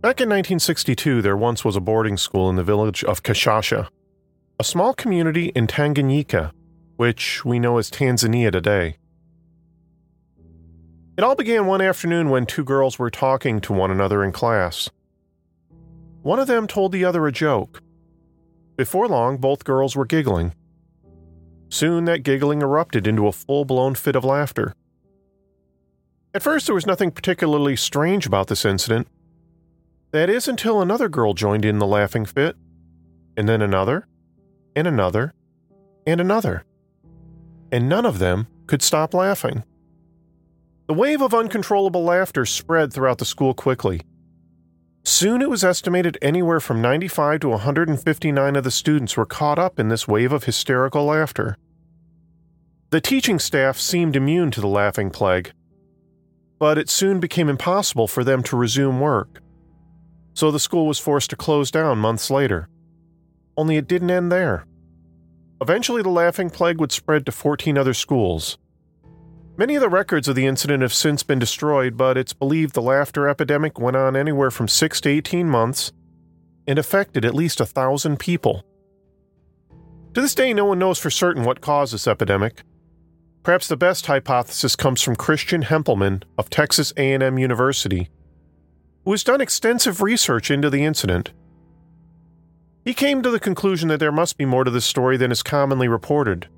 Back in 1962, there once was a boarding school in the village of Kashasha, a small community in Tanganyika, which we know as Tanzania today. It all began one afternoon when two girls were talking to one another in class. One of them told the other a joke. Before long, both girls were giggling. Soon, that giggling erupted into a full blown fit of laughter. At first, there was nothing particularly strange about this incident. That is until another girl joined in the laughing fit, and then another, and another, and another. And none of them could stop laughing. The wave of uncontrollable laughter spread throughout the school quickly. Soon it was estimated anywhere from 95 to 159 of the students were caught up in this wave of hysterical laughter. The teaching staff seemed immune to the laughing plague, but it soon became impossible for them to resume work so the school was forced to close down months later. Only it didn't end there. Eventually, the laughing plague would spread to 14 other schools. Many of the records of the incident have since been destroyed, but it's believed the laughter epidemic went on anywhere from 6 to 18 months and affected at least a thousand people. To this day, no one knows for certain what caused this epidemic. Perhaps the best hypothesis comes from Christian Hempelmann of Texas A&M University, has done extensive research into the incident. He came to the conclusion that there must be more to this story than is commonly reported.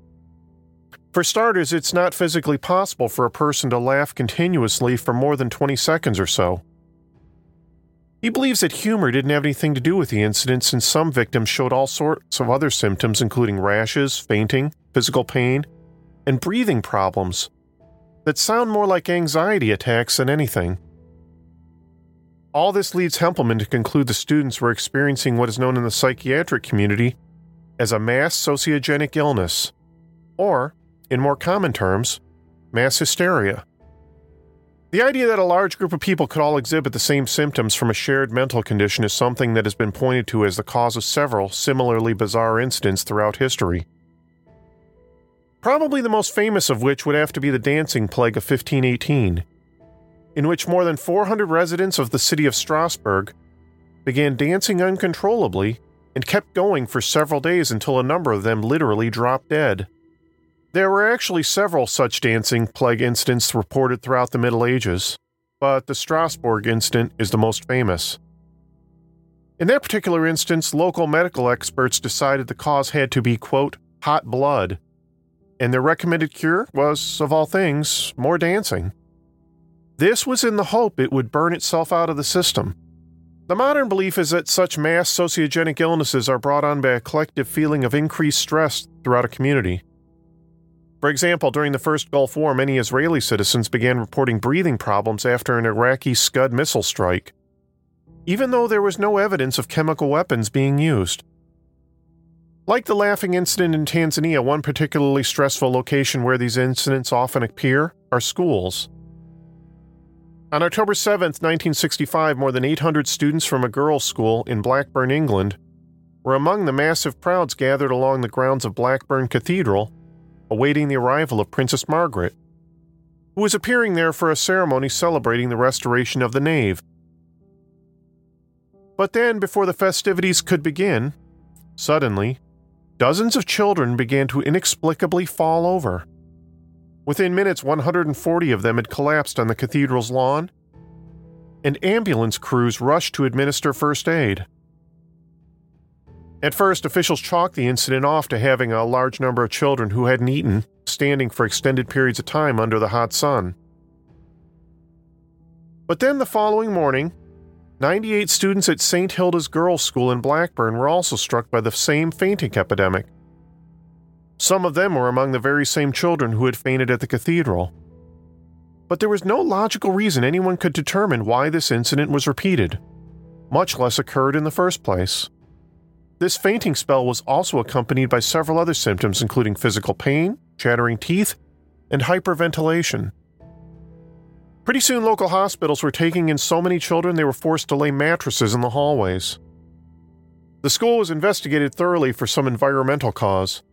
For starters, it's not physically possible for a person to laugh continuously for more than 20 seconds or so. He believes that humor didn't have anything to do with the incident since some victims showed all sorts of other symptoms, including rashes, fainting, physical pain, and breathing problems that sound more like anxiety attacks than anything. All this leads Hempelmann to conclude the students were experiencing what is known in the psychiatric community as a mass sociogenic illness, or, in more common terms, mass hysteria. The idea that a large group of people could all exhibit the same symptoms from a shared mental condition is something that has been pointed to as the cause of several similarly bizarre incidents throughout history. Probably the most famous of which would have to be the dancing plague of 1518 in which more than 400 residents of the city of Strasbourg began dancing uncontrollably and kept going for several days until a number of them literally dropped dead. There were actually several such dancing plague incidents reported throughout the Middle Ages, but the Strasbourg incident is the most famous. In that particular instance, local medical experts decided the cause had to be, quote, hot blood, and their recommended cure was, of all things, more dancing. This was in the hope it would burn itself out of the system. The modern belief is that such mass sociogenic illnesses are brought on by a collective feeling of increased stress throughout a community. For example, during the first Gulf War, many Israeli citizens began reporting breathing problems after an Iraqi Scud missile strike, even though there was no evidence of chemical weapons being used. Like the laughing incident in Tanzania, one particularly stressful location where these incidents often appear are schools. On October 7, 1965, more than 800 students from a girls' school in Blackburn, England, were among the massive crowds gathered along the grounds of Blackburn Cathedral, awaiting the arrival of Princess Margaret, who was appearing there for a ceremony celebrating the restoration of the nave. But then, before the festivities could begin, suddenly, dozens of children began to inexplicably fall over. Within minutes, 140 of them had collapsed on the cathedral's lawn, and ambulance crews rushed to administer first aid. At first, officials chalked the incident off to having a large number of children who hadn't eaten standing for extended periods of time under the hot sun. But then the following morning, 98 students at St. Hilda's Girls' School in Blackburn were also struck by the same fainting epidemic. Some of them were among the very same children who had fainted at the cathedral. but there was no logical reason anyone could determine why this incident was repeated, much less occurred in the first place. This fainting spell was also accompanied by several other symptoms, including physical pain, chattering teeth, and hyperventilation. Pretty soon, local hospitals were taking in so many children they were forced to lay mattresses in the hallways. The school was investigated thoroughly for some environmental cause.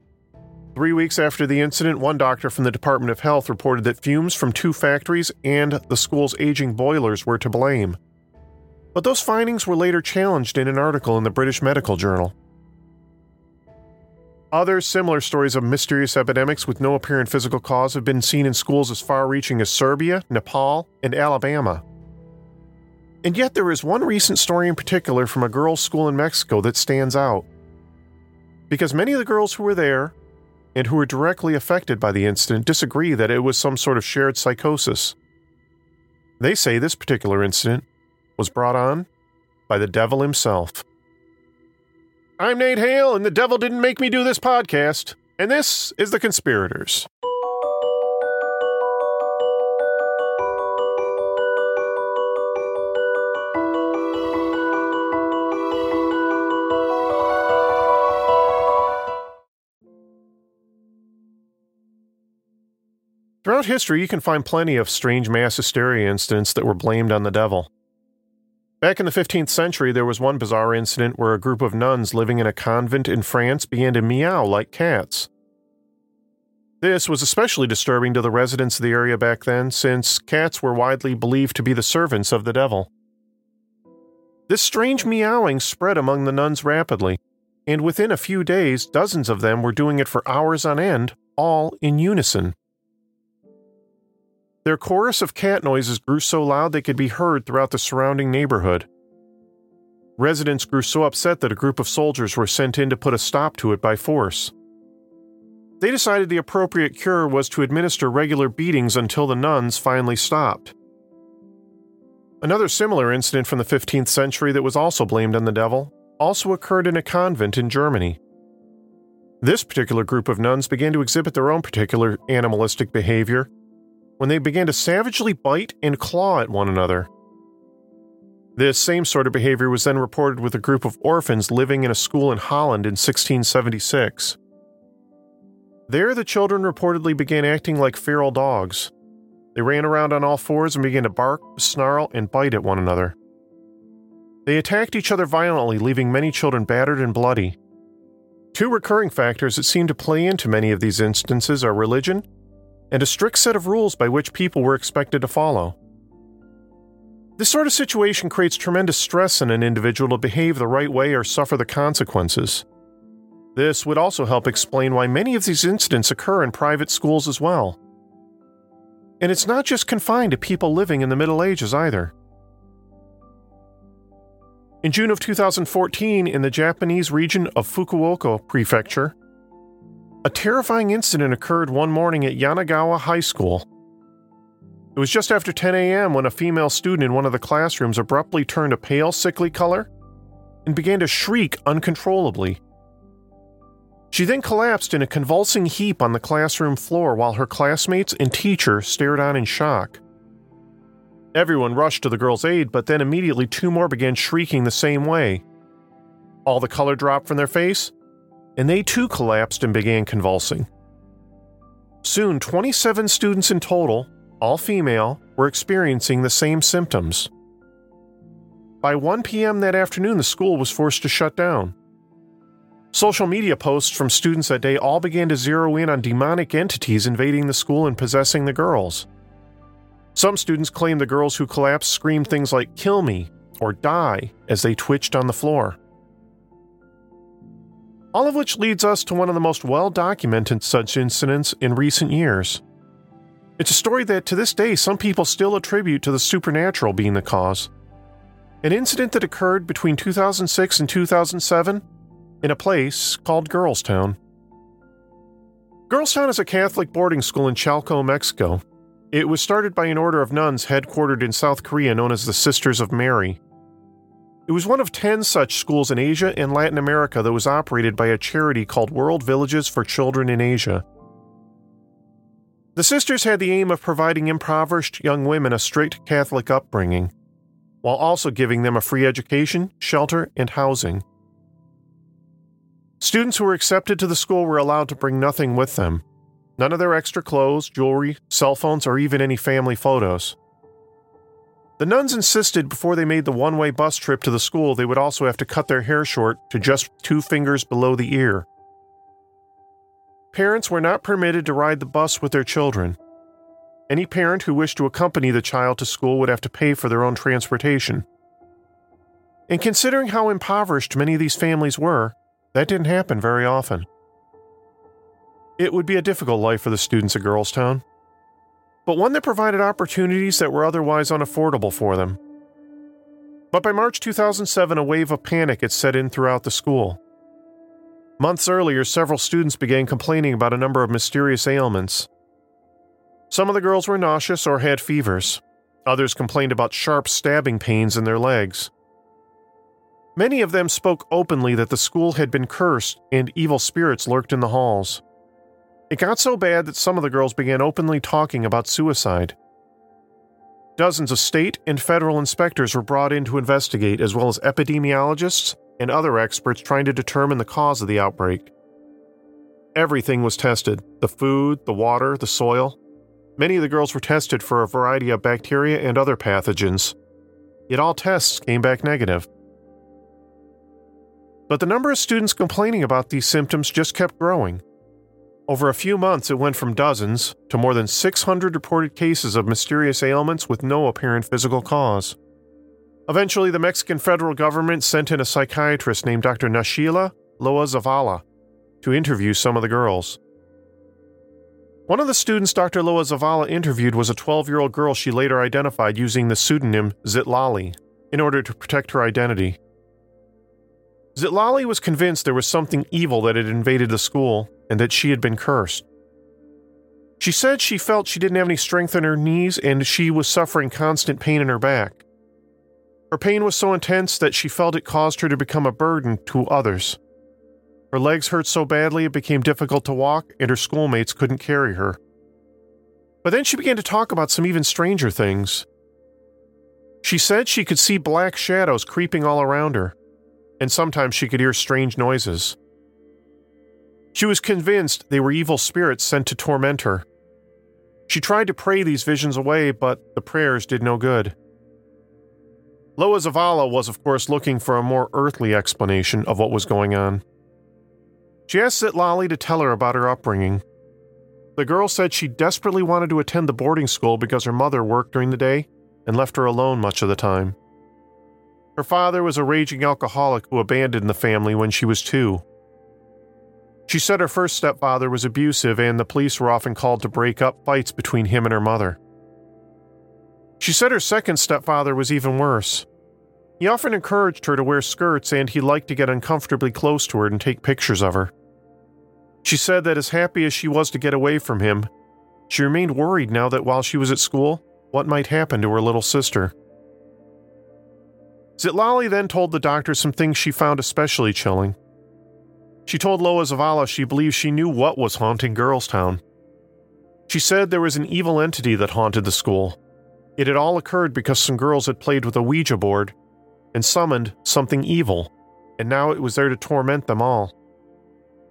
Three weeks after the incident, one doctor from the Department of Health reported that fumes from two factories and the school's aging boilers were to blame. But those findings were later challenged in an article in the British Medical Journal. Other similar stories of mysterious epidemics with no apparent physical cause have been seen in schools as far reaching as Serbia, Nepal, and Alabama. And yet, there is one recent story in particular from a girls' school in Mexico that stands out. Because many of the girls who were there and who were directly affected by the incident disagree that it was some sort of shared psychosis. They say this particular incident was brought on by the devil himself. I'm Nate Hale, and the devil didn't make me do this podcast. And this is The Conspirators. Throughout history, you can find plenty of strange mass hysteria incidents that were blamed on the devil. Back in the 15th century, there was one bizarre incident where a group of nuns living in a convent in France began to meow like cats. This was especially disturbing to the residents of the area back then, since cats were widely believed to be the servants of the devil. This strange meowing spread among the nuns rapidly, and within a few days, dozens of them were doing it for hours on end, all in unison. Their chorus of cat noises grew so loud they could be heard throughout the surrounding neighborhood. Residents grew so upset that a group of soldiers were sent in to put a stop to it by force. They decided the appropriate cure was to administer regular beatings until the nuns finally stopped. Another similar incident from the 15th century that was also blamed on the devil also occurred in a convent in Germany. This particular group of nuns began to exhibit their own particular animalistic behavior when they began to savagely bite and claw at one another. This same sort of behavior was then reported with a group of orphans living in a school in Holland in 1676. There, the children reportedly began acting like feral dogs. They ran around on all fours and began to bark, snarl, and bite at one another. They attacked each other violently, leaving many children battered and bloody. Two recurring factors that seem to play into many of these instances are religion and a strict set of rules by which people were expected to follow. This sort of situation creates tremendous stress in an individual to behave the right way or suffer the consequences. This would also help explain why many of these incidents occur in private schools as well. And it's not just confined to people living in the Middle Ages either. In June of 2014, in the Japanese region of Fukuoka Prefecture, a terrifying incident occurred one morning at Yanagawa High School. It was just after 10 a.m. when a female student in one of the classrooms abruptly turned a pale, sickly color and began to shriek uncontrollably. She then collapsed in a convulsing heap on the classroom floor while her classmates and teacher stared on in shock. Everyone rushed to the girl's aid, but then immediately two more began shrieking the same way. All the color dropped from their face, and they too collapsed and began convulsing. Soon, 27 students in total, all female, were experiencing the same symptoms. By 1 p.m. that afternoon, the school was forced to shut down. Social media posts from students that day all began to zero in on demonic entities invading the school and possessing the girls. Some students claimed the girls who collapsed screamed things like, kill me, or die, as they twitched on the floor. All of which leads us to one of the most well documented such incidents in recent years. It's a story that to this day some people still attribute to the supernatural being the cause. An incident that occurred between 2006 and 2007 in a place called Girlstown. Girlstown is a Catholic boarding school in Chalco, Mexico. It was started by an order of nuns headquartered in South Korea known as the Sisters of Mary. It was one of 10 such schools in Asia and Latin America that was operated by a charity called World Villages for Children in Asia. The sisters had the aim of providing impoverished young women a strict Catholic upbringing, while also giving them a free education, shelter, and housing. Students who were accepted to the school were allowed to bring nothing with them none of their extra clothes, jewelry, cell phones, or even any family photos. The nuns insisted before they made the one way bus trip to the school they would also have to cut their hair short to just two fingers below the ear. Parents were not permitted to ride the bus with their children. Any parent who wished to accompany the child to school would have to pay for their own transportation. And considering how impoverished many of these families were, that didn't happen very often. It would be a difficult life for the students at Girlstown, but one that provided opportunities that were otherwise unaffordable for them. But by March 2007, a wave of panic had set in throughout the school. Months earlier, several students began complaining about a number of mysterious ailments. Some of the girls were nauseous or had fevers. Others complained about sharp stabbing pains in their legs. Many of them spoke openly that the school had been cursed and evil spirits lurked in the halls. It got so bad that some of the girls began openly talking about suicide. Dozens of state and federal inspectors were brought in to investigate, as well as epidemiologists and other experts trying to determine the cause of the outbreak. Everything was tested the food, the water, the soil. Many of the girls were tested for a variety of bacteria and other pathogens. Yet all tests came back negative. But the number of students complaining about these symptoms just kept growing. Over a few months, it went from dozens to more than 600 reported cases of mysterious ailments with no apparent physical cause. Eventually, the Mexican federal government sent in a psychiatrist named Dr. Nashyiela Loa Zavala to interview some of the girls. One of the students Dr. Loa Zavala interviewed was a 12 year old girl she later identified using the pseudonym Zitlali in order to protect her identity. Zitlali was convinced there was something evil that had invaded the school and that she had been cursed. She said she felt she didn't have any strength in her knees and she was suffering constant pain in her back. Her pain was so intense that she felt it caused her to become a burden to others. Her legs hurt so badly it became difficult to walk, and her schoolmates couldn't carry her. But then she began to talk about some even stranger things. She said she could see black shadows creeping all around her, and sometimes she could hear strange noises. She was convinced they were evil spirits sent to torment her. She tried to pray these visions away, but the prayers did no good. Loa Zavala was, of course, looking for a more earthly explanation of what was going on. She asked Zitlali to tell her about her upbringing. The girl said she desperately wanted to attend the boarding school because her mother worked during the day and left her alone much of the time. Her father was a raging alcoholic who abandoned the family when she was two. She said her first stepfather was abusive and the police were often called to break up fights between him and her mother. She said her second stepfather was even worse. He often encouraged her to wear skirts and he liked to get uncomfortably close to her and take pictures of her. She said that as happy as she was to get away from him, she remained worried now that while she was at school, what might happen to her little sister. Zitlali then told the doctor some things she found especially chilling. She told Loa Zavala she believed she knew what was haunting Girlstown. She said there was an evil entity that haunted the school. It had all occurred because some girls had played with a Ouija board and summoned something evil, and now it was there to torment them all.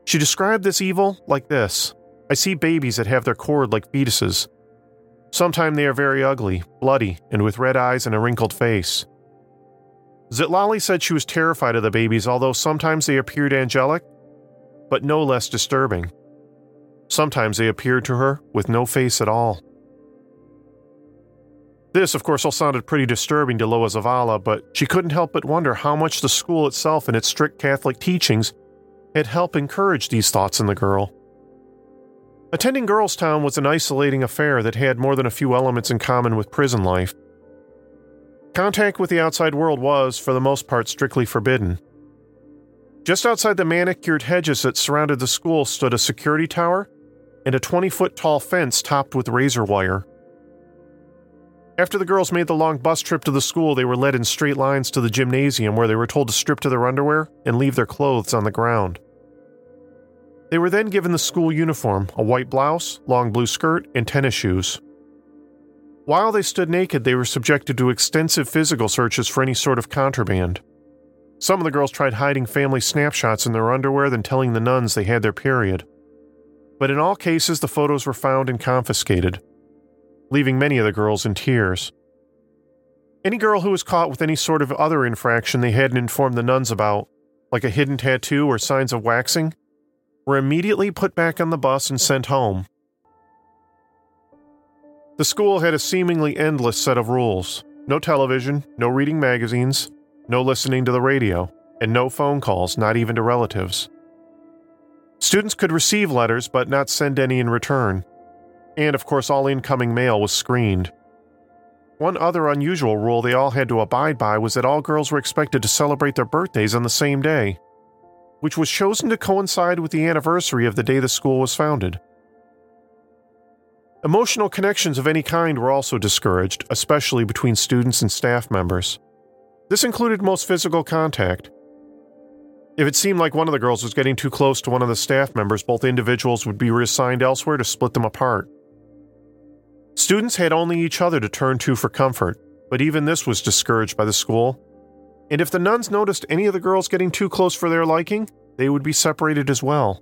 She described this evil like this I see babies that have their cord like fetuses. Sometimes they are very ugly, bloody, and with red eyes and a wrinkled face. Zitlali said she was terrified of the babies, although sometimes they appeared angelic, but no less disturbing. Sometimes they appeared to her with no face at all. This, of course, all sounded pretty disturbing to Loa Zavala, but she couldn't help but wonder how much the school itself and its strict Catholic teachings had helped encourage these thoughts in the girl. Attending Girlstown was an isolating affair that had more than a few elements in common with prison life. Contact with the outside world was, for the most part, strictly forbidden. Just outside the manicured hedges that surrounded the school stood a security tower and a 20 foot tall fence topped with razor wire. After the girls made the long bus trip to the school, they were led in straight lines to the gymnasium where they were told to strip to their underwear and leave their clothes on the ground. They were then given the school uniform a white blouse, long blue skirt, and tennis shoes. While they stood naked, they were subjected to extensive physical searches for any sort of contraband. Some of the girls tried hiding family snapshots in their underwear, then telling the nuns they had their period. But in all cases, the photos were found and confiscated, leaving many of the girls in tears. Any girl who was caught with any sort of other infraction they hadn't informed the nuns about, like a hidden tattoo or signs of waxing, were immediately put back on the bus and sent home. The school had a seemingly endless set of rules no television, no reading magazines, no listening to the radio, and no phone calls, not even to relatives. Students could receive letters but not send any in return. And of course, all incoming mail was screened. One other unusual rule they all had to abide by was that all girls were expected to celebrate their birthdays on the same day which was chosen to coincide with the anniversary of the day the school was founded. Emotional connections of any kind were also discouraged, especially between students and staff members. This included most physical contact. If it seemed like one of the girls was getting too close to one of the staff members, both individuals would be reassigned elsewhere to split them apart. Students had only each other to turn to for comfort, but even this was discouraged by the school and if the nuns noticed any of the girls getting too close for their liking, they would be separated as well.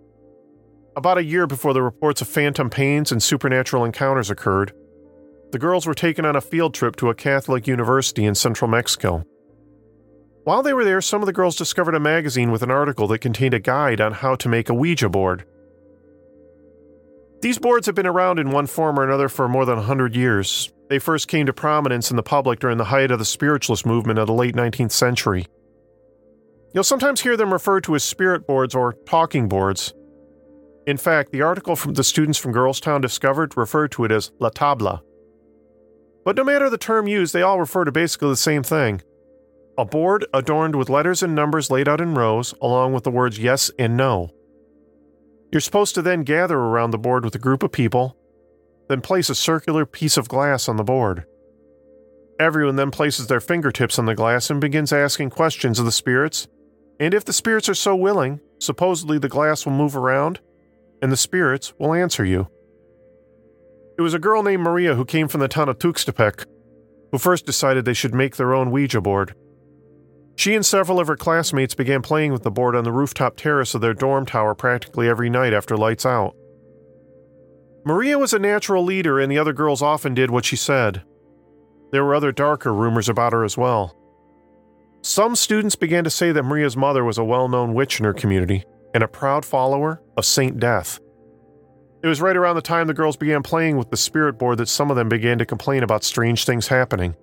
About a year before the reports of phantom pains and supernatural encounters occurred, the girls were taken on a field trip to a Catholic university in central Mexico. While they were there, some of the girls discovered a magazine with an article that contained a guide on how to make a Ouija board. These boards have been around in one form or another for more than 100 years, they first came to prominence in the public during the height of the spiritualist movement of the late 19th century. You'll sometimes hear them referred to as spirit boards or talking boards. In fact, the article from the students from Girlstown discovered referred to it as La Tabla. But no matter the term used, they all refer to basically the same thing a board adorned with letters and numbers laid out in rows, along with the words yes and no. You're supposed to then gather around the board with a group of people then place a circular piece of glass on the board. Everyone then places their fingertips on the glass and begins asking questions of the spirits, and if the spirits are so willing, supposedly the glass will move around and the spirits will answer you. It was a girl named Maria who came from the town of Tuxtepec who first decided they should make their own Ouija board. She and several of her classmates began playing with the board on the rooftop terrace of their dorm tower practically every night after lights out. Maria was a natural leader, and the other girls often did what she said. There were other darker rumors about her as well. Some students began to say that Maria's mother was a well known witch in her community and a proud follower of Saint Death. It was right around the time the girls began playing with the spirit board that some of them began to complain about strange things happening.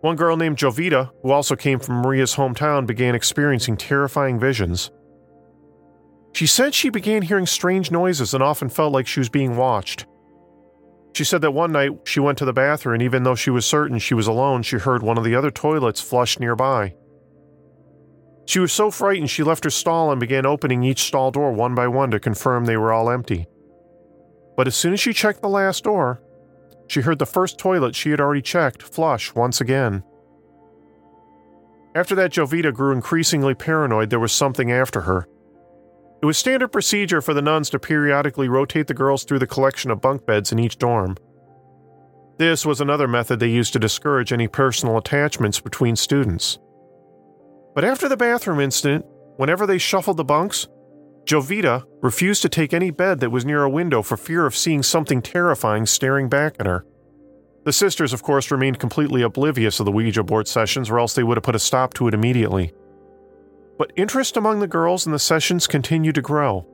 One girl named Jovita, who also came from Maria's hometown, began experiencing terrifying visions. She said she began hearing strange noises and often felt like she was being watched. She said that one night she went to the bathroom, and even though she was certain she was alone, she heard one of the other toilets flush nearby. She was so frightened she left her stall and began opening each stall door one by one to confirm they were all empty. But as soon as she checked the last door, she heard the first toilet she had already checked flush once again. After that, Jovita grew increasingly paranoid there was something after her. It was standard procedure for the nuns to periodically rotate the girls through the collection of bunk beds in each dorm. This was another method they used to discourage any personal attachments between students. But after the bathroom incident, whenever they shuffled the bunks, Jovita refused to take any bed that was near a window for fear of seeing something terrifying staring back at her. The sisters, of course, remained completely oblivious of the Ouija board sessions, or else they would have put a stop to it immediately but interest among the girls in the sessions continued to grow.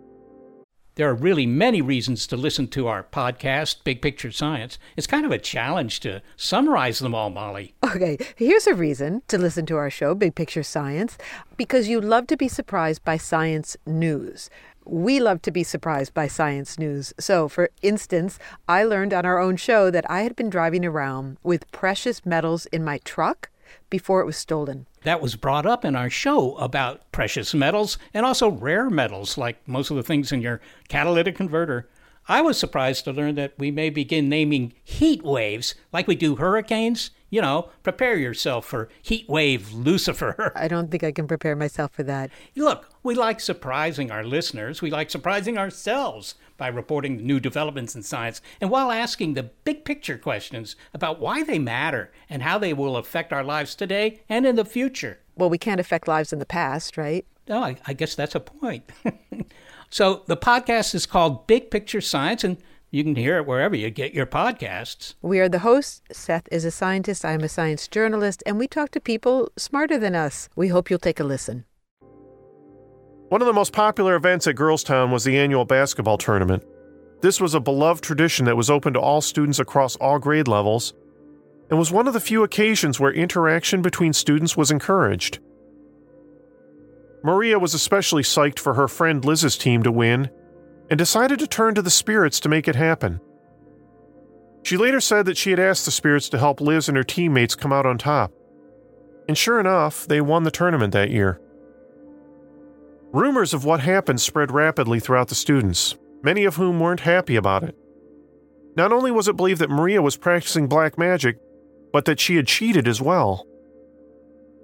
There are really many reasons to listen to our podcast, Big Picture Science. It's kind of a challenge to summarize them all, Molly. Okay, here's a reason to listen to our show, Big Picture Science, because you love to be surprised by science news. We love to be surprised by science news. So, for instance, I learned on our own show that I had been driving around with precious metals in my truck before it was stolen. That was brought up in our show about precious metals and also rare metals, like most of the things in your catalytic converter. I was surprised to learn that we may begin naming heat waves like we do hurricanes you know, prepare yourself for heat wave Lucifer. I don't think I can prepare myself for that. Look, we like surprising our listeners. We like surprising ourselves by reporting new developments in science and while asking the big picture questions about why they matter and how they will affect our lives today and in the future. Well, we can't affect lives in the past, right? No, I, I guess that's a point. so the podcast is called Big Picture Science, and you can hear it wherever you get your podcasts. We are the hosts. Seth is a scientist, I'm a science journalist, and we talk to people smarter than us. We hope you'll take a listen. One of the most popular events at Girlstown was the annual basketball tournament. This was a beloved tradition that was open to all students across all grade levels and was one of the few occasions where interaction between students was encouraged. Maria was especially psyched for her friend Liz's team to win and decided to turn to the spirits to make it happen. She later said that she had asked the spirits to help Liz and her teammates come out on top. And sure enough, they won the tournament that year. Rumors of what happened spread rapidly throughout the students, many of whom weren't happy about it. Not only was it believed that Maria was practicing black magic, but that she had cheated as well.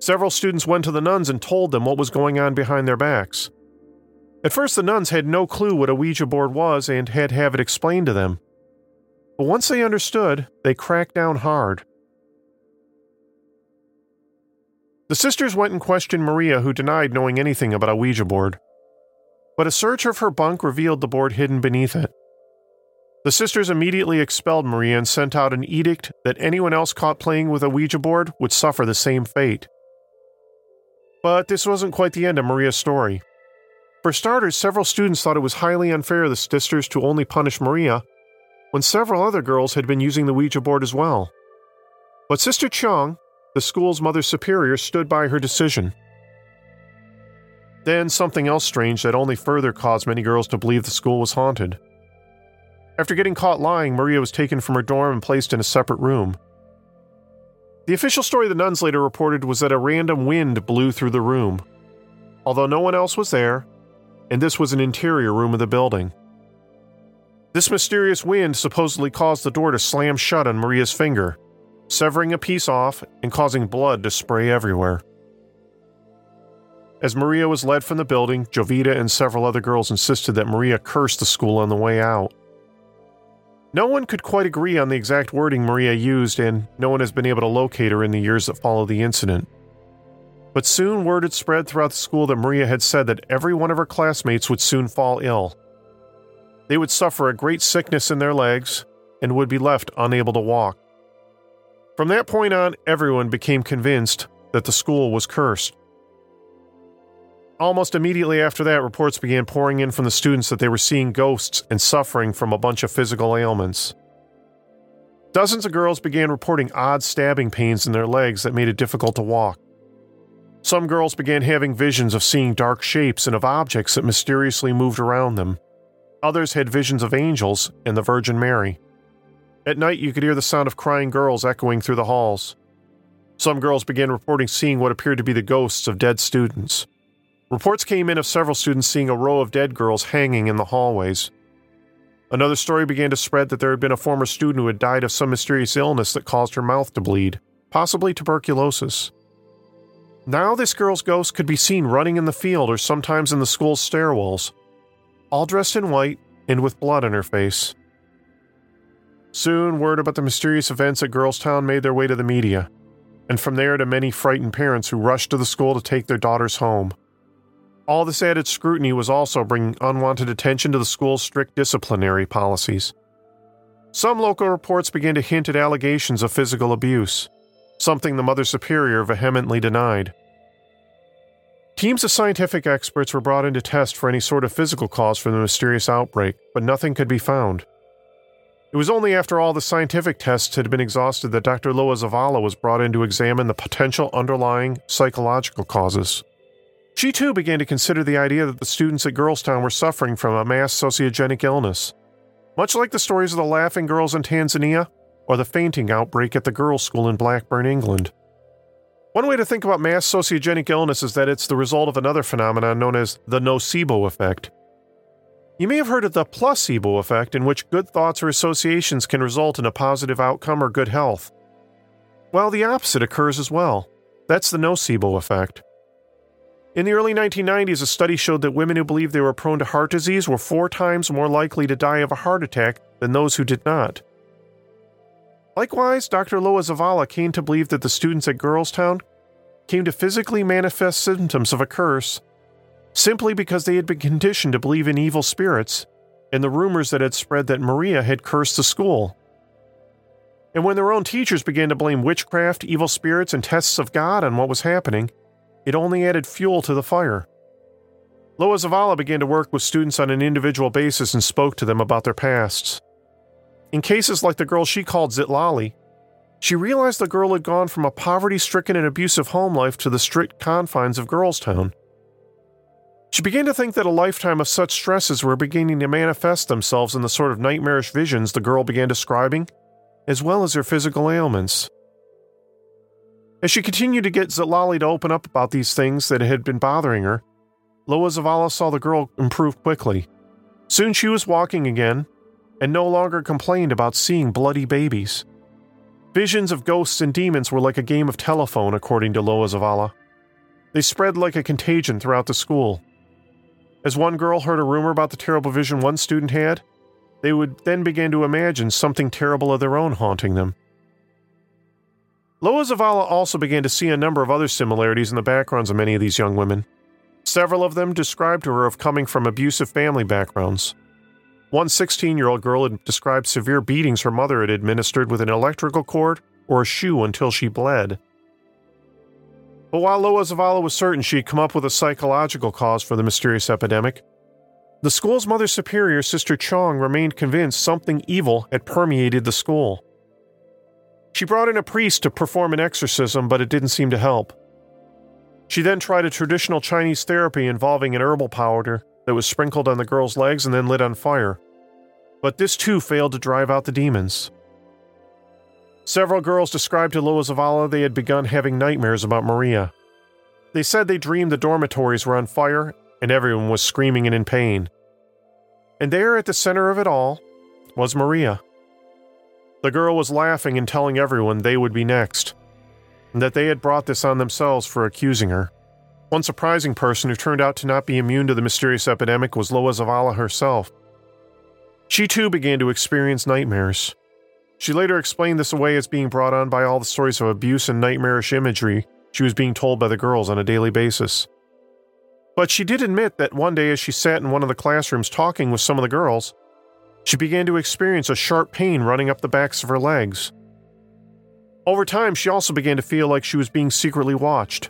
Several students went to the nuns and told them what was going on behind their backs. At first, the nuns had no clue what a Ouija board was and had to have it explained to them. But once they understood, they cracked down hard. The sisters went and questioned Maria, who denied knowing anything about a Ouija board. But a search of her bunk revealed the board hidden beneath it. The sisters immediately expelled Maria and sent out an edict that anyone else caught playing with a Ouija board would suffer the same fate. But this wasn't quite the end of Maria's story. For starters, several students thought it was highly unfair of the sisters to only punish Maria when several other girls had been using the Ouija board as well. But Sister Chung, the school's mother superior, stood by her decision. Then something else strange that only further caused many girls to believe the school was haunted. After getting caught lying, Maria was taken from her dorm and placed in a separate room. The official story the nuns later reported was that a random wind blew through the room. Although no one else was there, and this was an interior room of the building. This mysterious wind supposedly caused the door to slam shut on Maria's finger, severing a piece off and causing blood to spray everywhere. As Maria was led from the building, Jovita and several other girls insisted that Maria cursed the school on the way out. No one could quite agree on the exact wording Maria used, and no one has been able to locate her in the years that followed the incident. But soon word had spread throughout the school that Maria had said that every one of her classmates would soon fall ill. They would suffer a great sickness in their legs and would be left unable to walk. From that point on, everyone became convinced that the school was cursed. Almost immediately after that, reports began pouring in from the students that they were seeing ghosts and suffering from a bunch of physical ailments. Dozens of girls began reporting odd stabbing pains in their legs that made it difficult to walk. Some girls began having visions of seeing dark shapes and of objects that mysteriously moved around them. Others had visions of angels and the Virgin Mary. At night, you could hear the sound of crying girls echoing through the halls. Some girls began reporting seeing what appeared to be the ghosts of dead students. Reports came in of several students seeing a row of dead girls hanging in the hallways. Another story began to spread that there had been a former student who had died of some mysterious illness that caused her mouth to bleed, possibly tuberculosis. Now, this girl's ghost could be seen running in the field or sometimes in the school's stairwells, all dressed in white and with blood on her face. Soon, word about the mysterious events at Girlstown made their way to the media, and from there to many frightened parents who rushed to the school to take their daughters home. All this added scrutiny was also bringing unwanted attention to the school's strict disciplinary policies. Some local reports began to hint at allegations of physical abuse, something the Mother Superior vehemently denied. Teams of scientific experts were brought in to test for any sort of physical cause for the mysterious outbreak, but nothing could be found. It was only after all the scientific tests had been exhausted that Dr. Loa Zavala was brought in to examine the potential underlying psychological causes. She too began to consider the idea that the students at Girlstown were suffering from a mass sociogenic illness. Much like the stories of the laughing girls in Tanzania or the fainting outbreak at the girls' school in Blackburn, England. One way to think about mass sociogenic illness is that it's the result of another phenomenon known as the nocebo effect. You may have heard of the placebo effect, in which good thoughts or associations can result in a positive outcome or good health. Well, the opposite occurs as well. That's the nocebo effect. In the early 1990s, a study showed that women who believed they were prone to heart disease were four times more likely to die of a heart attack than those who did not. Likewise, Dr. Loa Zavala came to believe that the students at Girlstown came to physically manifest symptoms of a curse simply because they had been conditioned to believe in evil spirits and the rumors that had spread that Maria had cursed the school. And when their own teachers began to blame witchcraft, evil spirits, and tests of God on what was happening, it only added fuel to the fire. Loa Zavala began to work with students on an individual basis and spoke to them about their pasts. In cases like the girl she called Zitlali, she realized the girl had gone from a poverty stricken and abusive home life to the strict confines of Girlstown. She began to think that a lifetime of such stresses were beginning to manifest themselves in the sort of nightmarish visions the girl began describing, as well as her physical ailments. As she continued to get Zitlali to open up about these things that had been bothering her, Loa Zavala saw the girl improve quickly. Soon she was walking again, and no longer complained about seeing bloody babies. Visions of ghosts and demons were like a game of telephone, according to Loa Zavala. They spread like a contagion throughout the school. As one girl heard a rumor about the terrible vision one student had, they would then begin to imagine something terrible of their own haunting them. Loa Zavala also began to see a number of other similarities in the backgrounds of many of these young women. Several of them described to her of coming from abusive family backgrounds. One 16 year old girl had described severe beatings her mother had administered with an electrical cord or a shoe until she bled. But while Loa Zavala was certain she had come up with a psychological cause for the mysterious epidemic, the school's mother superior, Sister Chong, remained convinced something evil had permeated the school. She brought in a priest to perform an exorcism, but it didn't seem to help. She then tried a traditional Chinese therapy involving an herbal powder that was sprinkled on the girl's legs and then lit on fire. But this too failed to drive out the demons. Several girls described to Loa Zavala they had begun having nightmares about Maria. They said they dreamed the dormitories were on fire and everyone was screaming and in pain. And there at the center of it all was Maria. The girl was laughing and telling everyone they would be next, and that they had brought this on themselves for accusing her. One surprising person who turned out to not be immune to the mysterious epidemic was Loa Zavala herself. She too began to experience nightmares. She later explained this away as being brought on by all the stories of abuse and nightmarish imagery she was being told by the girls on a daily basis. But she did admit that one day, as she sat in one of the classrooms talking with some of the girls, she began to experience a sharp pain running up the backs of her legs. Over time, she also began to feel like she was being secretly watched.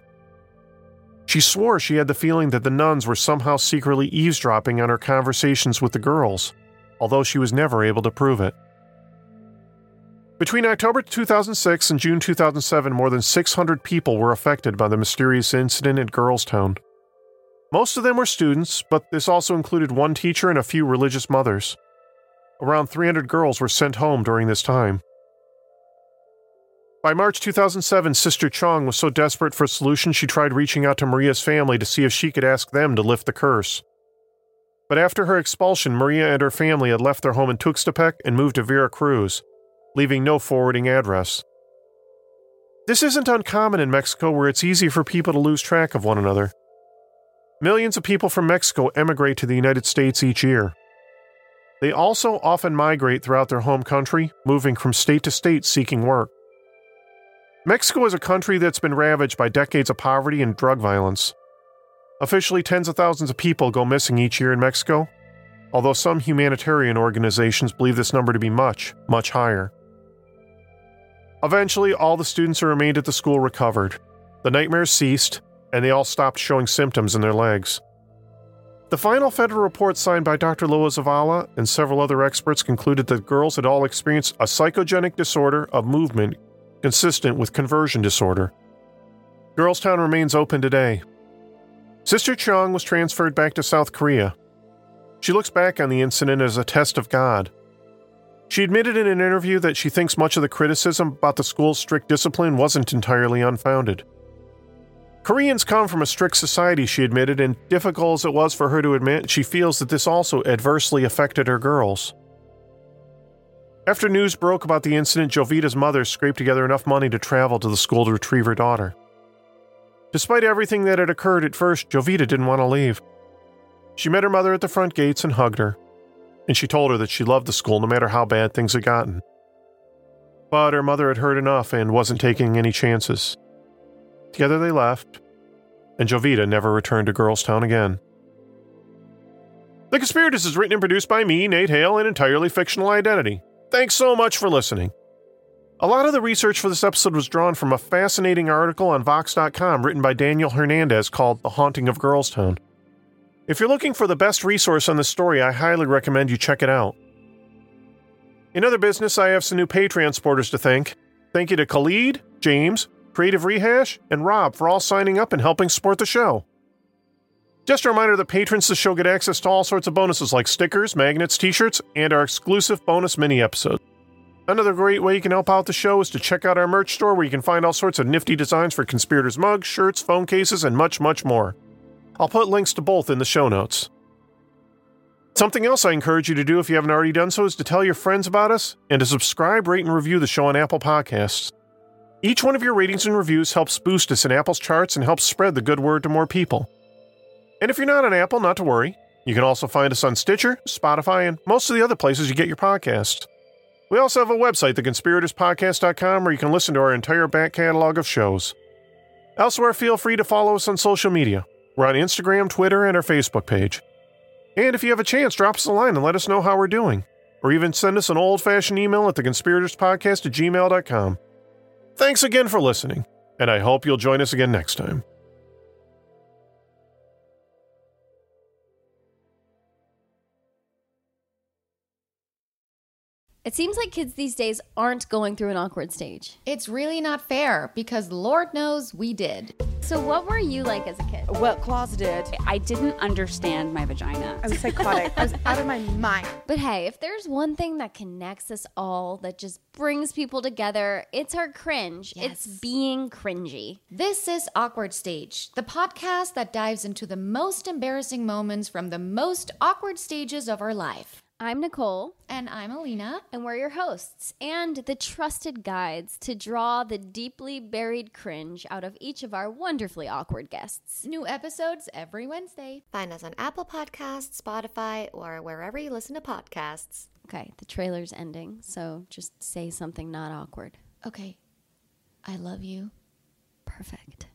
She swore she had the feeling that the nuns were somehow secretly eavesdropping on her conversations with the girls, although she was never able to prove it. Between October 2006 and June 2007, more than 600 people were affected by the mysterious incident at Girlstown. Most of them were students, but this also included one teacher and a few religious mothers. Around 300 girls were sent home during this time. By March 2007, Sister Chong was so desperate for a solution she tried reaching out to Maria's family to see if she could ask them to lift the curse. But after her expulsion, Maria and her family had left their home in Tuxtepec and moved to Veracruz, leaving no forwarding address. This isn't uncommon in Mexico where it's easy for people to lose track of one another. Millions of people from Mexico emigrate to the United States each year. They also often migrate throughout their home country, moving from state to state seeking work. Mexico is a country that's been ravaged by decades of poverty and drug violence. Officially, tens of thousands of people go missing each year in Mexico, although some humanitarian organizations believe this number to be much, much higher. Eventually, all the students who remained at the school recovered. The nightmares ceased, and they all stopped showing symptoms in their legs. The final federal report signed by Dr. Loa Zavala and several other experts concluded that girls had all experienced a psychogenic disorder of movement consistent with conversion disorder. Girlstown remains open today. Sister Chong was transferred back to South Korea. She looks back on the incident as a test of God. She admitted in an interview that she thinks much of the criticism about the school's strict discipline wasn't entirely unfounded. Koreans come from a strict society, she admitted, and difficult as it was for her to admit, she feels that this also adversely affected her girls. After news broke about the incident, Jovita's mother scraped together enough money to travel to the school to retrieve her daughter. Despite everything that had occurred at first, Jovita didn't want to leave. She met her mother at the front gates and hugged her, and she told her that she loved the school no matter how bad things had gotten. But her mother had heard enough and wasn't taking any chances. Together they left, and Jovita never returned to Girlstown again. The Conspirators is written and produced by me, Nate Hale, an entirely fictional identity. Thanks so much for listening. A lot of the research for this episode was drawn from a fascinating article on Vox.com written by Daniel Hernandez called The Haunting of Girlstown. If you're looking for the best resource on this story, I highly recommend you check it out. In other business, I have some new Patreon supporters to thank. Thank you to Khalid, James, Creative Rehash, and Rob for all signing up and helping support the show. Just a reminder that patrons of the show get access to all sorts of bonuses like stickers, magnets, t shirts, and our exclusive bonus mini episodes. Another great way you can help out the show is to check out our merch store where you can find all sorts of nifty designs for conspirators mugs, shirts, phone cases, and much, much more. I'll put links to both in the show notes. Something else I encourage you to do if you haven't already done so is to tell your friends about us and to subscribe, rate, and review the show on Apple Podcasts. Each one of your ratings and reviews helps boost us in Apple's charts and helps spread the good word to more people. And if you're not on Apple, not to worry. You can also find us on Stitcher, Spotify, and most of the other places you get your podcasts. We also have a website, theconspiratorspodcast.com, where you can listen to our entire back catalog of shows. Elsewhere, feel free to follow us on social media. We're on Instagram, Twitter, and our Facebook page. And if you have a chance, drop us a line and let us know how we're doing. Or even send us an old fashioned email at theconspiratorspodcast at gmail.com. Thanks again for listening, and I hope you'll join us again next time. It seems like kids these days aren't going through an awkward stage. It's really not fair because Lord knows we did. So, what were you like as a kid? Well, closeted. I didn't understand my vagina. I was psychotic. I was out of my mind. But hey, if there's one thing that connects us all, that just brings people together, it's our cringe. It's being cringy. This is Awkward Stage, the podcast that dives into the most embarrassing moments from the most awkward stages of our life. I'm Nicole, And I'm Alina. and we're your hosts and the trusted guides to draw the deeply buried cringe out of each of our wonderfully awkward guests. New episodes every Wednesday. Find us on Apple Podcasts, Spotify, or wherever you listen to podcasts. Okay, the trailer's ending, so just say something not awkward. Okay. I love you. Perfect.